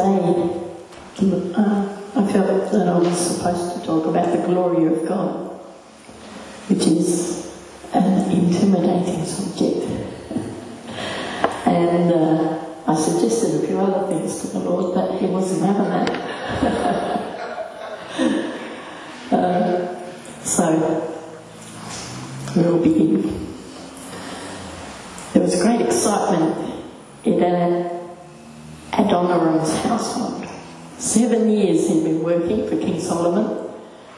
uh, I felt that I was supposed to talk about the glory of God, which is an intimidating subject. and uh, I suggested a few other things to the Lord, but He wasn't having that. uh, so, we'll begin. There was great excitement in Adoniram's household. Seven years he'd been working for King Solomon,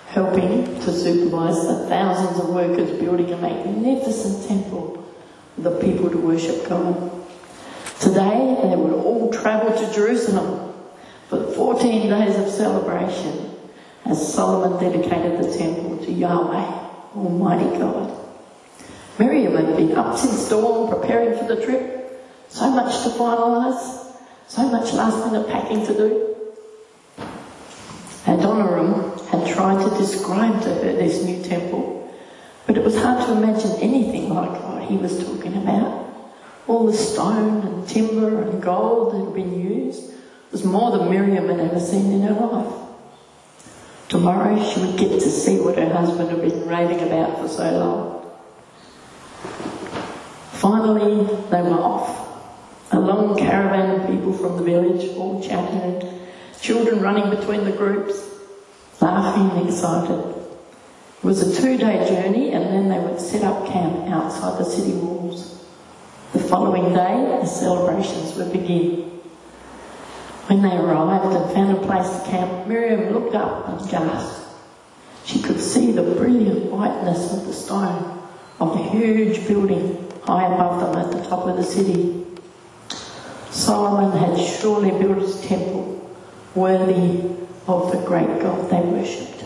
helping to supervise the thousands of workers building a magnificent temple for the people to worship God. Today they would all travel to Jerusalem for 14 days of celebration as Solomon dedicated the temple to Yahweh, Almighty God. Miriam had been up since dawn preparing for the trip. So much to finalise, so much last minute packing to do. Adoniram had tried to describe to her this new temple, but it was hard to imagine anything like what he was talking about. All the stone and timber and gold that had been used was more than Miriam had ever seen in her life. Tomorrow she would get to see what her husband had been raving about for so long. Finally, they were off. A long caravan of people from the village, all chatting, children running between the groups, laughing and excited. It was a two-day journey and then they would set up camp outside the city walls. The following day, the celebrations would begin. When they arrived and found a place to camp, Miriam looked up and gasped. She could see the brilliant whiteness of the stone of the huge building high above them at the top of the city. Solomon had surely built his temple worthy of the great God they worshipped.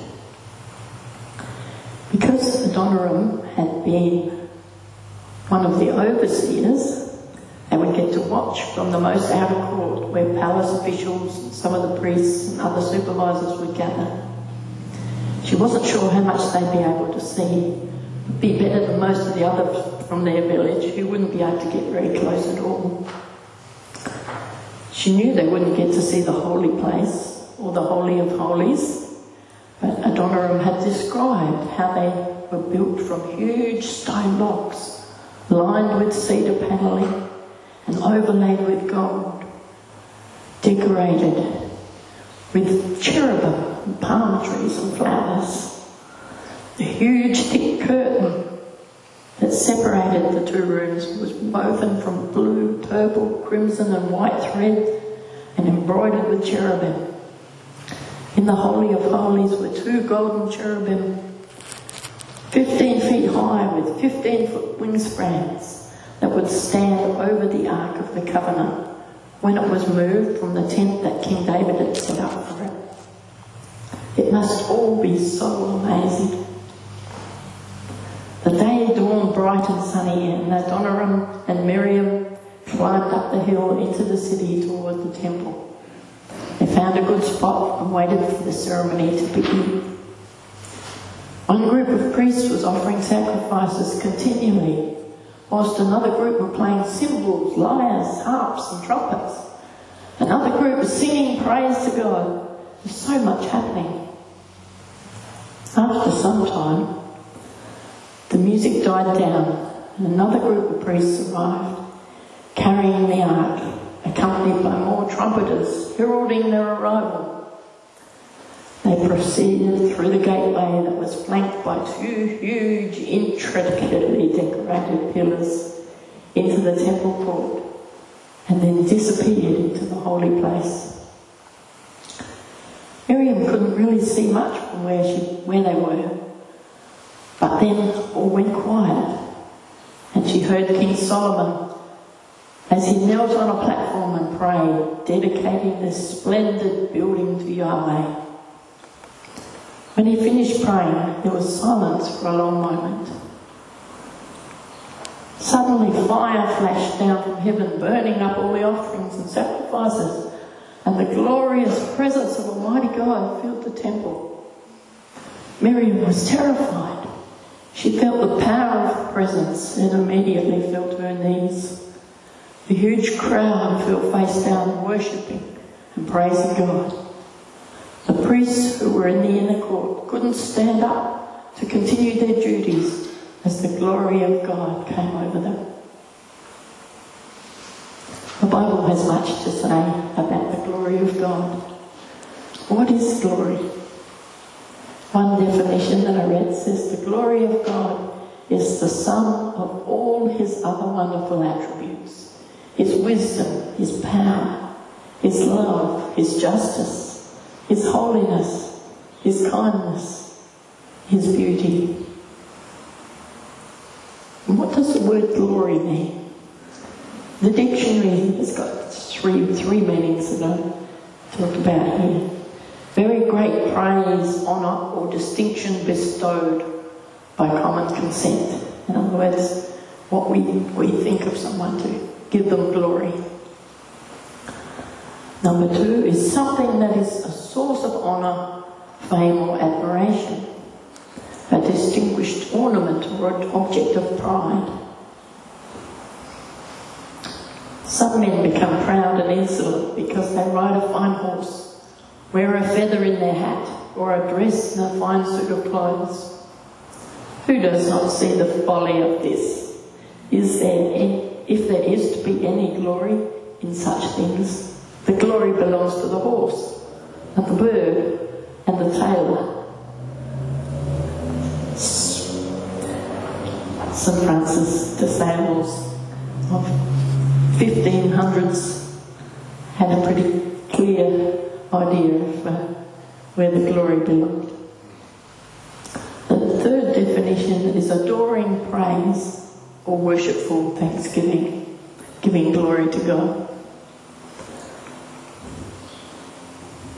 Because Adoniram had been one of the overseers, they would get to watch from the most outer court where palace officials, and some of the priests and other supervisors would gather. She wasn't sure how much they'd be able to see. It'd be better than most of the others from their village who wouldn't be able to get very close at all. She knew they wouldn't get to see the holy place or the Holy of Holies, but Adoniram had described how they were built from huge stone blocks lined with cedar panelling and overlaid with gold, decorated with cherubim palm trees and flowers. The huge thick curtain that separated the two rooms was woven from blue, purple, crimson, and white thread and embroidered with cherubim. In the Holy of Holies were two golden cherubim, 15 feet high with 15 foot wingspans that would stand over the Ark of the Covenant when it was moved from the tent that King David had set up for it. It must all be so amazing. The day dawned bright and sunny, and Adoniram and Miriam climbed up the hill into the city toward the temple. They found a good spot and waited for the ceremony to begin. One group of priests was offering sacrifices continually, whilst another group were playing cymbals, lyres, harps, and trumpets. Another group was singing praise to God. There's so much happening. After some time, the music died down, and another group of priests arrived, carrying the ark, accompanied by more trumpeters, heralding their arrival. They proceeded through the gateway that was flanked by two huge, intricately decorated pillars into the temple court, and then disappeared into the holy place. Miriam couldn't really see much from where, she, where they were, but then all went quiet, and she heard King Solomon as he knelt on a platform and prayed, dedicating this splendid building to Yahweh. When he finished praying, there was silence for a long moment. Suddenly, fire flashed down from heaven, burning up all the offerings and sacrifices, and the glorious presence of Almighty God filled the temple. Miriam was terrified. She felt the power of presence and immediately fell to her knees. The huge crowd fell face down worshipping and praising God. The priests who were in the inner court couldn't stand up to continue their duties as the glory of God came over them. The Bible has much to say about the glory of God. What is glory? One definition that I read says the glory of God is the sum of all his other wonderful attributes his wisdom, his power, his love, his justice, his holiness, his kindness, his beauty. What does the word glory mean? The dictionary has got three, three meanings that I talked about here. Very great praise, honour, or distinction bestowed by common consent. In other words, what we, we think of someone to give them glory. Number two is something that is a source of honour, fame, or admiration, a distinguished ornament or an object of pride. Some men become proud and insolent because they ride a fine horse, wear a feather in their hat, or a dress in a fine suit of clothes. Who does not see the folly of this? Is there any, if there is to be any glory in such things, the glory belongs to the horse, and the bird, and the tailor. St. Francis de Sales of 1500s had a pretty clear idea of where the glory belonged. The third definition is adoring praise or worshipful thanksgiving, giving glory to God.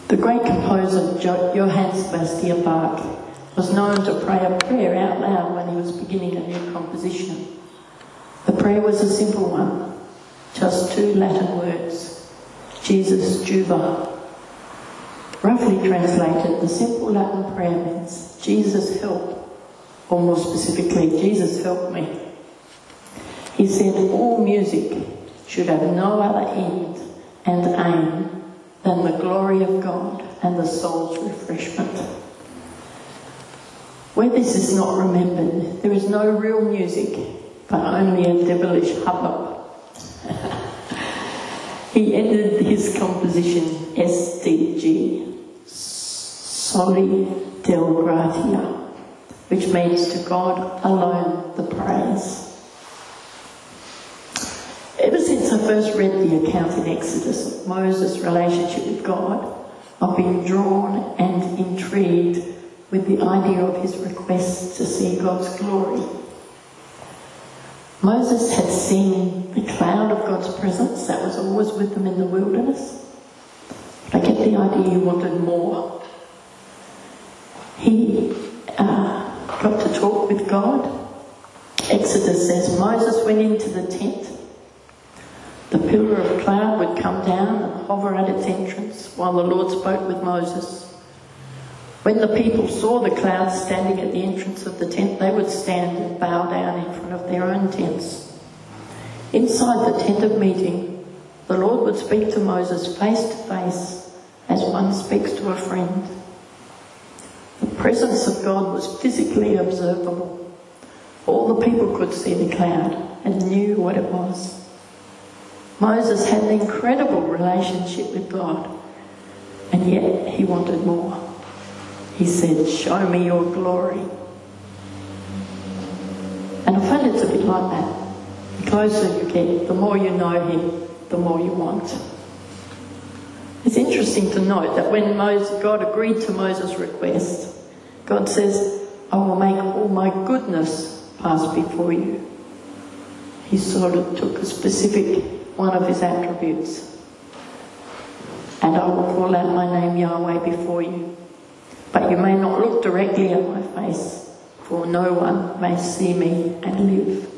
The great composer Johann Sebastian Bach was known to pray a prayer out loud when he was beginning a new composition. The prayer was a simple one, just two Latin words, Jesus Juva. Roughly translated, the simple Latin prayer means, Jesus help, or more specifically, Jesus help me. He said all music should have no other end and aim than the glory of God and the soul's refreshment. Where this is not remembered, there is no real music, but only a devilish hubbub. He ended his composition SDG, Soli Deo Gratia, which means to God alone the praise. Ever since I first read the account in Exodus of Moses' relationship with God, I've been drawn and intrigued with the idea of his request to see God's glory. Moses had seen the cloud of God's presence that was always with them in the wilderness. I get the idea he wanted more. He uh, got to talk with God. Exodus says Moses went into the tent the pillar of cloud would come down and hover at its entrance while the Lord spoke with Moses. When the people saw the cloud standing at the entrance of the tent, they would stand and bow down in front of their own tents. Inside the tent of meeting, the Lord would speak to Moses face to face as one speaks to a friend. The presence of God was physically observable. All the people could see the cloud and knew what it was. Moses had an incredible relationship with God, and yet he wanted more. He said, Show me your glory. And I find it's a bit like that. Closer you get, the more you know him, the more you want. It's interesting to note that when Moses, God agreed to Moses' request, God says, I will make all my goodness pass before you. He sort of took a specific one of his attributes. And I will call out my name Yahweh before you. But you may not look directly at my face, for no one may see me and live.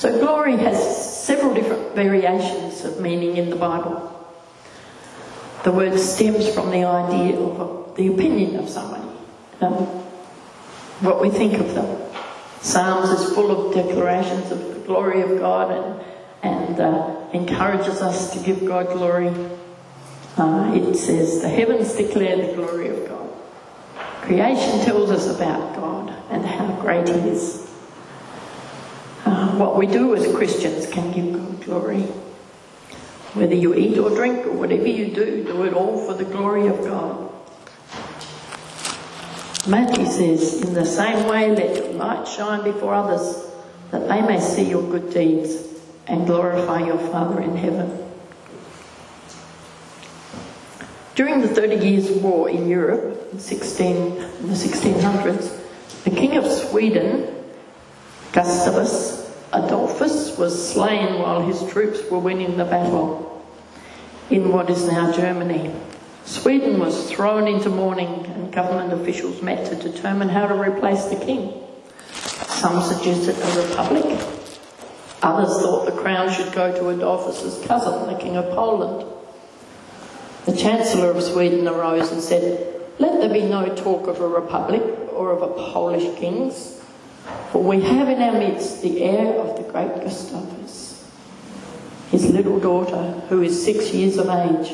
So glory has several different variations of meaning in the Bible. The word stems from the idea of the opinion of somebody, um, what we think of them. Psalms is full of declarations of the glory of God and and uh, encourages us to give God glory. uh, it says, The heavens declare the glory of God. Creation tells us about God and how great He is. What we do as Christians can give God glory. Whether you eat or drink or whatever you do, do it all for the glory of God. Matthew says, In the same way, let your light shine before others, that they may see your good deeds and glorify your Father in heaven. During the Thirty Years' War in Europe in, 16, in the 1600s, the King of Sweden, Gustavus Adolphus, was slain while his troops were winning the battle in what is now Germany. Sweden was thrown into mourning and government officials met to determine how to replace the king. Some suggested a republic. Others thought the crown should go to Adolphus's cousin, the King of Poland. The Chancellor of Sweden arose and said, Let there be no talk of a republic or of a Polish kings, for we have in our midst the heir of the great Gustavus, his little daughter, who is six years of age.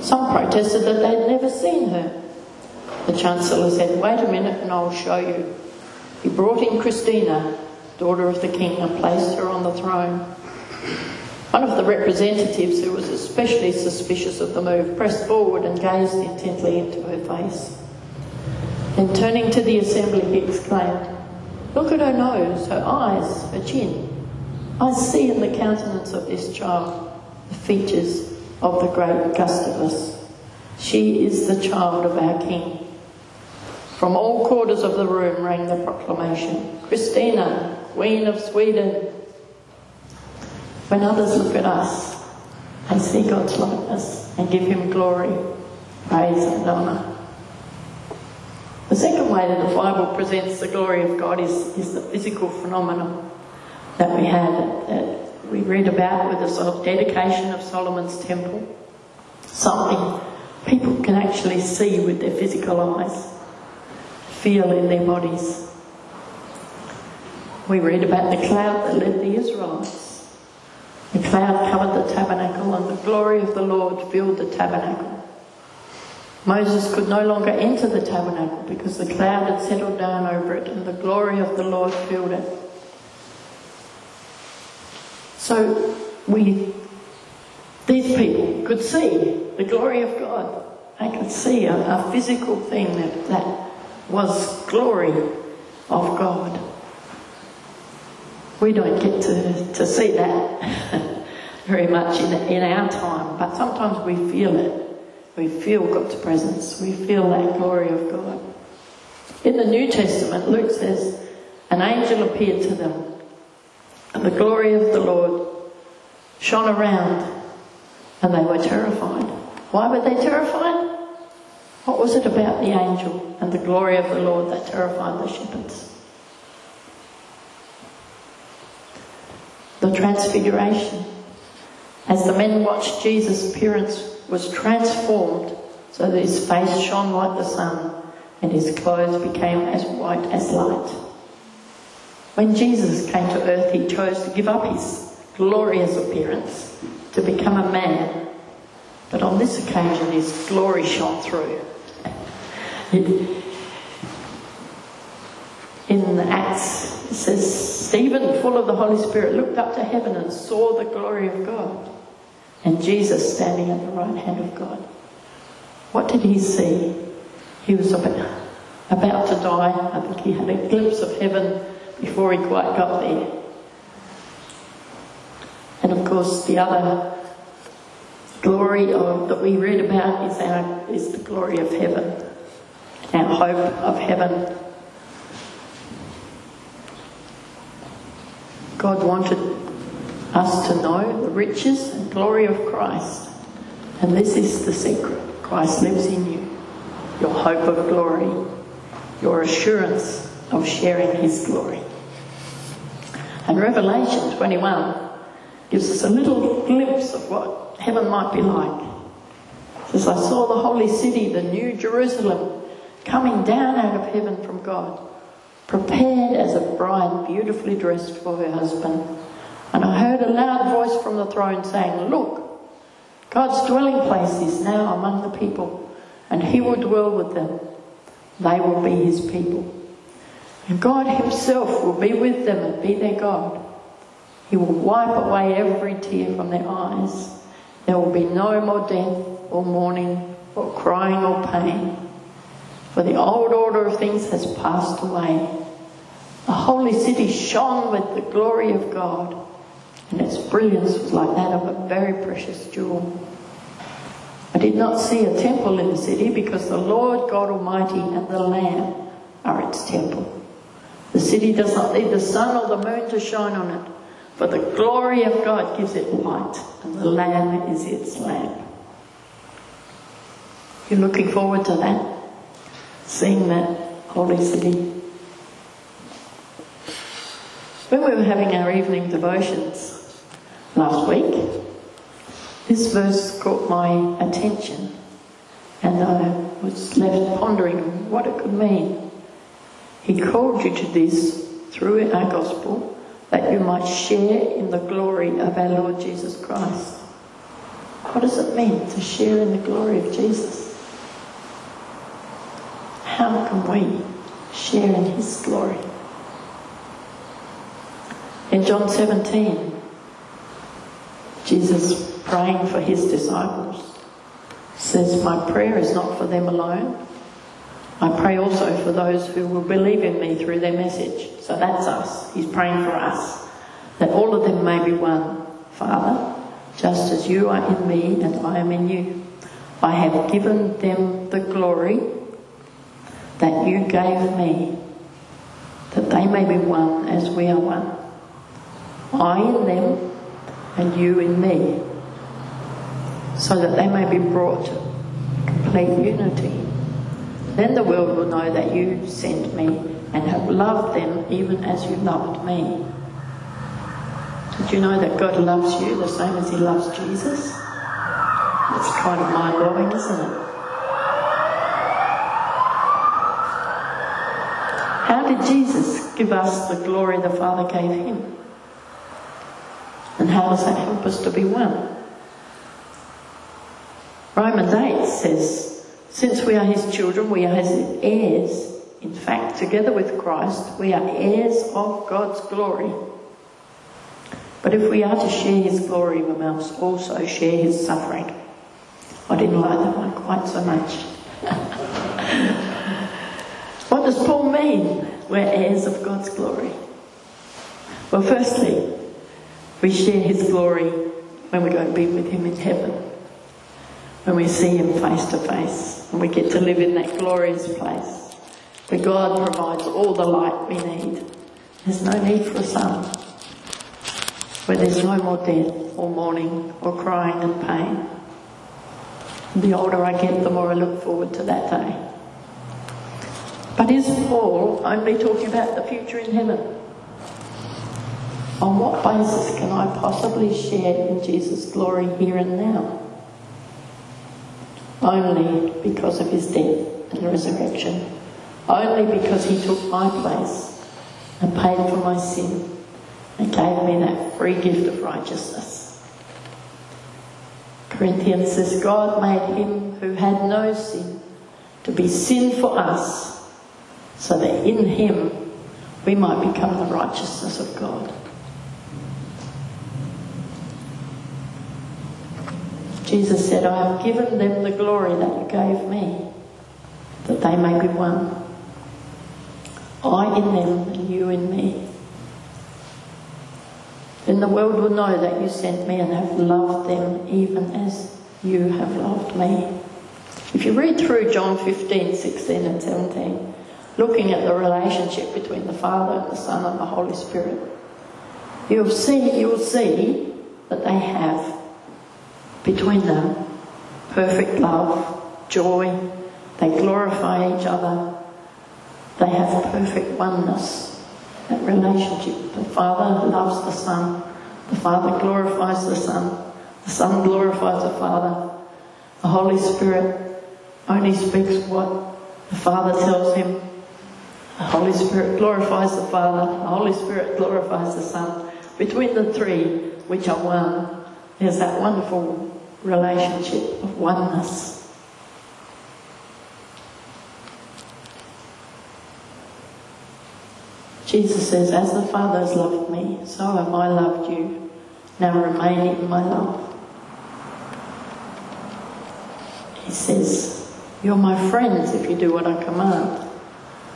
Some protested that they'd never seen her. The Chancellor said, Wait a minute and I'll show you. He brought in Christina, daughter of the king, and placed her on the throne. One of the representatives, who was especially suspicious of the move, pressed forward and gazed intently into her face. Then, turning to the assembly, he exclaimed, Look at her nose, her eyes, her chin. I see in the countenance of this child the features of the great Gustavus. She is the child of our king. From all quarters of the room rang the proclamation Christina, Queen of Sweden, when others look at us, they see God's likeness and give Him glory, praise, and honour. The second way that the Bible presents the glory of God is, is the physical phenomenon that we had that we read about with the sort of dedication of Solomon's temple. Something people can actually see with their physical eyes, feel in their bodies. We read about the cloud that led the Israelites. The cloud covered the tabernacle, and the glory of the Lord filled the tabernacle. Moses could no longer enter the tabernacle because the cloud had settled down over it, and the glory of the Lord filled it. So we, these people, could see the glory of God. They could see a, a physical thing that, that was glory of God. We don't get to, to see that very much in, in our time, but sometimes we feel it. We feel God's presence. We feel that glory of God. In the New Testament, Luke says, an angel appeared to them, and the glory of the Lord shone around, and they were terrified. Why were they terrified? What was it about the angel and the glory of the Lord that terrified the shepherds? the transfiguration. As the men watched Jesus' appearance was transformed so that his face shone like the sun and his clothes became as white as light. When Jesus came to earth, he chose to give up his glorious appearance to become a man. But on this occasion, his glory shone through. in Acts, it says, Stephen, full of the Holy Spirit, looked up to heaven and saw the glory of God and Jesus standing at the right hand of God. What did he see? He was about, to die. I think he had a glimpse of heaven before he quite got there. And of course, the other glory of, that we read about is, our, is the glory of heaven, our hope of heaven. God wanted us to know the riches and glory of Christ. And this is the secret Christ lives in you, your hope of glory, your assurance of sharing his glory. And Revelation 21 gives us a little glimpse of what heaven might be like. It says, I saw the holy city, the new Jerusalem, coming down out of heaven from God prepared as a bride beautifully dressed for her husband. And I heard a loud voice from the throne saying, Look, God's dwelling place is now among the people, and He will dwell with them. They will be His people. And God Himself will be with them and be their God. He will wipe away every tear from their eyes. There will be no more death or mourning or crying or pain, for the old order of things has passed away. The holy city shone with the glory of God, and its brilliance was like that of a very precious jewel. I did not see a temple in the city because the Lord God Almighty and the Lamb are its temple. The city does not need the sun or the moon to shine on it, for the glory of God gives it light, and the Lamb is its lamp. You're looking forward to that? Seeing that holy city? When we were having our evening devotions last week, this verse caught my attention and I was left pondering what it could mean. He called you to this through our gospel that you might share in the glory of our Lord Jesus Christ. What does it mean to share in the glory of Jesus? How can we share in his glory? In John 17, Jesus praying for his disciples says, My prayer is not for them alone. I pray also for those who will believe in me through their message. So that's us. He's praying for us. That all of them may be one. Father, just as you are in me and I am in you, I have given them the glory that you gave me, that they may be one as we are one. I in them and you in me, so that they may be brought to complete unity. Then the world will know that you sent me and have loved them even as you loved me. Did you know that God loves you the same as He loves Jesus? It's kind of mind blowing, isn't it? How did Jesus give us the glory the Father gave Him? And how does that help us to be one? Romans 8 says, Since we are his children, we are his heirs. In fact, together with Christ, we are heirs of God's glory. But if we are to share his glory, we must also share his suffering. I didn't like that one quite so much. what does Paul mean? We're heirs of God's glory. Well, firstly, we share his glory when we go and be with him in heaven, when we see him face to face, and we get to live in that glorious place where God provides all the light we need. There's no need for a sun, where there's no more death or mourning or crying and pain. The older I get, the more I look forward to that day. But is Paul only talking about the future in heaven? On what basis can I possibly share in Jesus' glory here and now? Only because of his death and resurrection. Only because he took my place and paid for my sin and gave me that free gift of righteousness. Corinthians says, God made him who had no sin to be sin for us, so that in him we might become the righteousness of God. Jesus said, I have given them the glory that you gave me, that they may be one. I in them and you in me. Then the world will know that you sent me and have loved them even as you have loved me. If you read through John 15, 16 and 17, looking at the relationship between the Father, and the Son and the Holy Spirit, you'll see, you'll see that they have between them. Perfect love, joy, they glorify each other, they have perfect oneness, that relationship. The Father loves the Son, the Father glorifies the Son, the Son glorifies the Father, the Holy Spirit only speaks what the Father tells him. The Holy Spirit glorifies the Father, the Holy Spirit glorifies the Son. Between the three, which are one, there's that wonderful relationship of oneness. Jesus says, As the Father has loved me, so have I loved you. Now remain in my love. He says, You're my friends if you do what I command.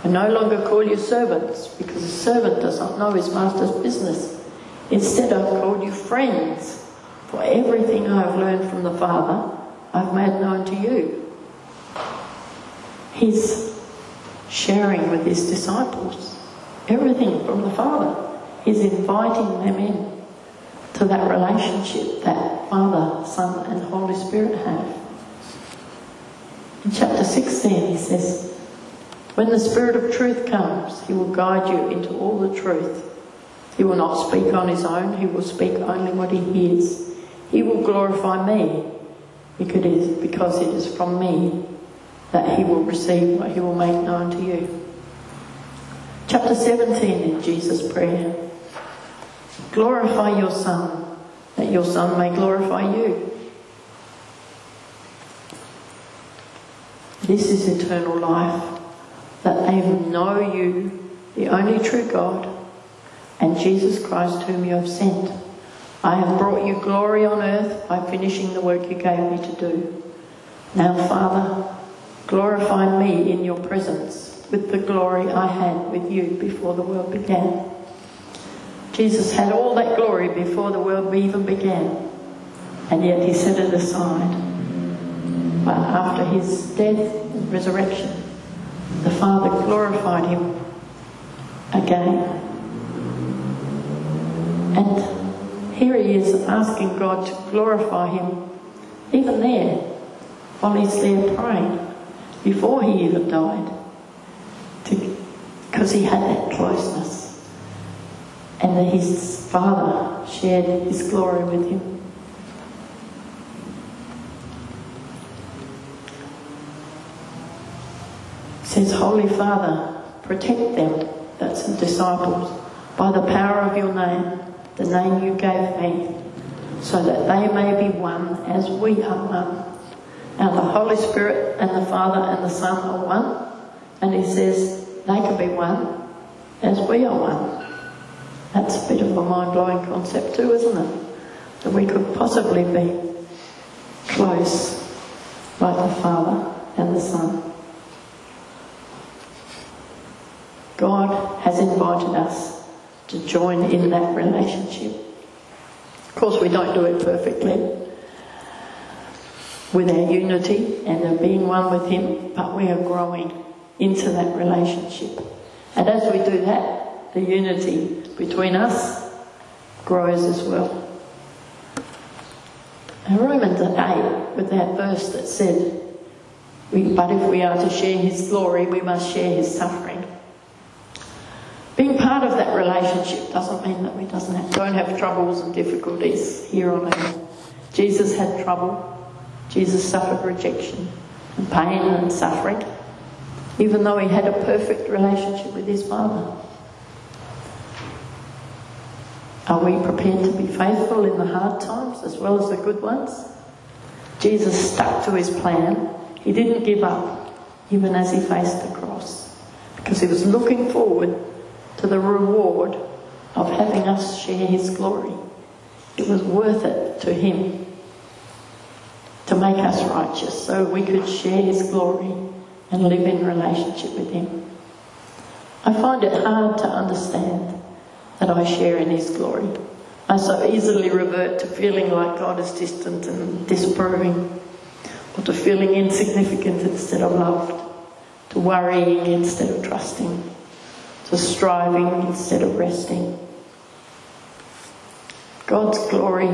I no longer call you servants, because a servant does not know his master's business. Instead, I've called you friends, for everything I have learned from the Father, I've made known to you. He's sharing with his disciples everything from the Father. He's inviting them in to that relationship that Father, Son, and Holy Spirit have. In chapter 16, he says, When the Spirit of truth comes, he will guide you into all the truth. He will not speak on his own, he will speak only what he hears. He will glorify me because it is from me that he will receive what he will make known to you. Chapter 17 in Jesus' prayer. Glorify your Son, that your Son may glorify you. This is eternal life, that they will know you, the only true God, and Jesus Christ, whom you have sent. I have brought you glory on earth by finishing the work you gave me to do. Now, Father, glorify me in your presence with the glory I had with you before the world began. Jesus had all that glory before the world even began, and yet he set it aside. But after his death and resurrection, the Father glorified him again and here he is asking God to glorify him, even there, while he's there praying, before he even died, because he had that closeness. And that his Father shared his glory with him. says, Holy Father, protect them, that's the disciples, by the power of your name the name you gave me, so that they may be one as we are one. Now, the Holy Spirit and the Father and the Son are one, and He says they can be one as we are one. That's a bit of a mind blowing concept, too, isn't it? That we could possibly be close like the Father and the Son. God has invited us to join in that relationship. Of course, we don't do it perfectly with our unity and being one with Him, but we are growing into that relationship. And as we do that, the unity between us grows as well. And Romans 8, with that verse that said, But if we are to share His glory, we must share His suffering. Part of that relationship doesn't mean that we doesn't have, don't have troubles and difficulties here on earth. Jesus had trouble. Jesus suffered rejection and pain and suffering, even though he had a perfect relationship with his Father. Are we prepared to be faithful in the hard times as well as the good ones? Jesus stuck to his plan. He didn't give up, even as he faced the cross, because he was looking forward to the reward of having us share his glory. It was worth it to him to make us righteous so we could share his glory and live in relationship with him. I find it hard to understand that I share in his glory. I so easily revert to feeling like God is distant and disapproving, or to feeling insignificant instead of loved, to worrying instead of trusting to striving instead of resting. God's glory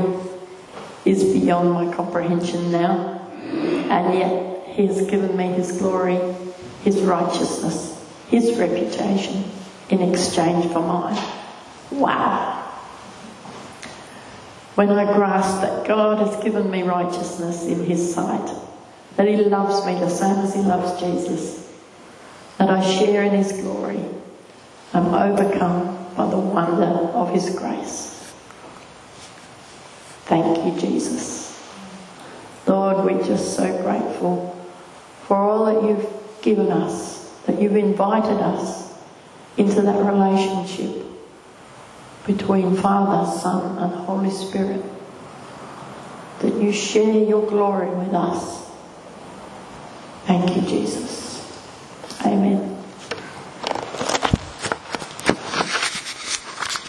is beyond my comprehension now, and yet He has given me His glory, His righteousness, His reputation in exchange for mine. Wow! When I grasp that God has given me righteousness in His sight, that He loves me the same as He loves Jesus, that I share in His glory I'm overcome by the wonder of His grace. Thank you, Jesus. Lord, we're just so grateful for all that you've given us, that you've invited us into that relationship between Father, Son, and Holy Spirit. That you share your glory with us. Thank you, Jesus.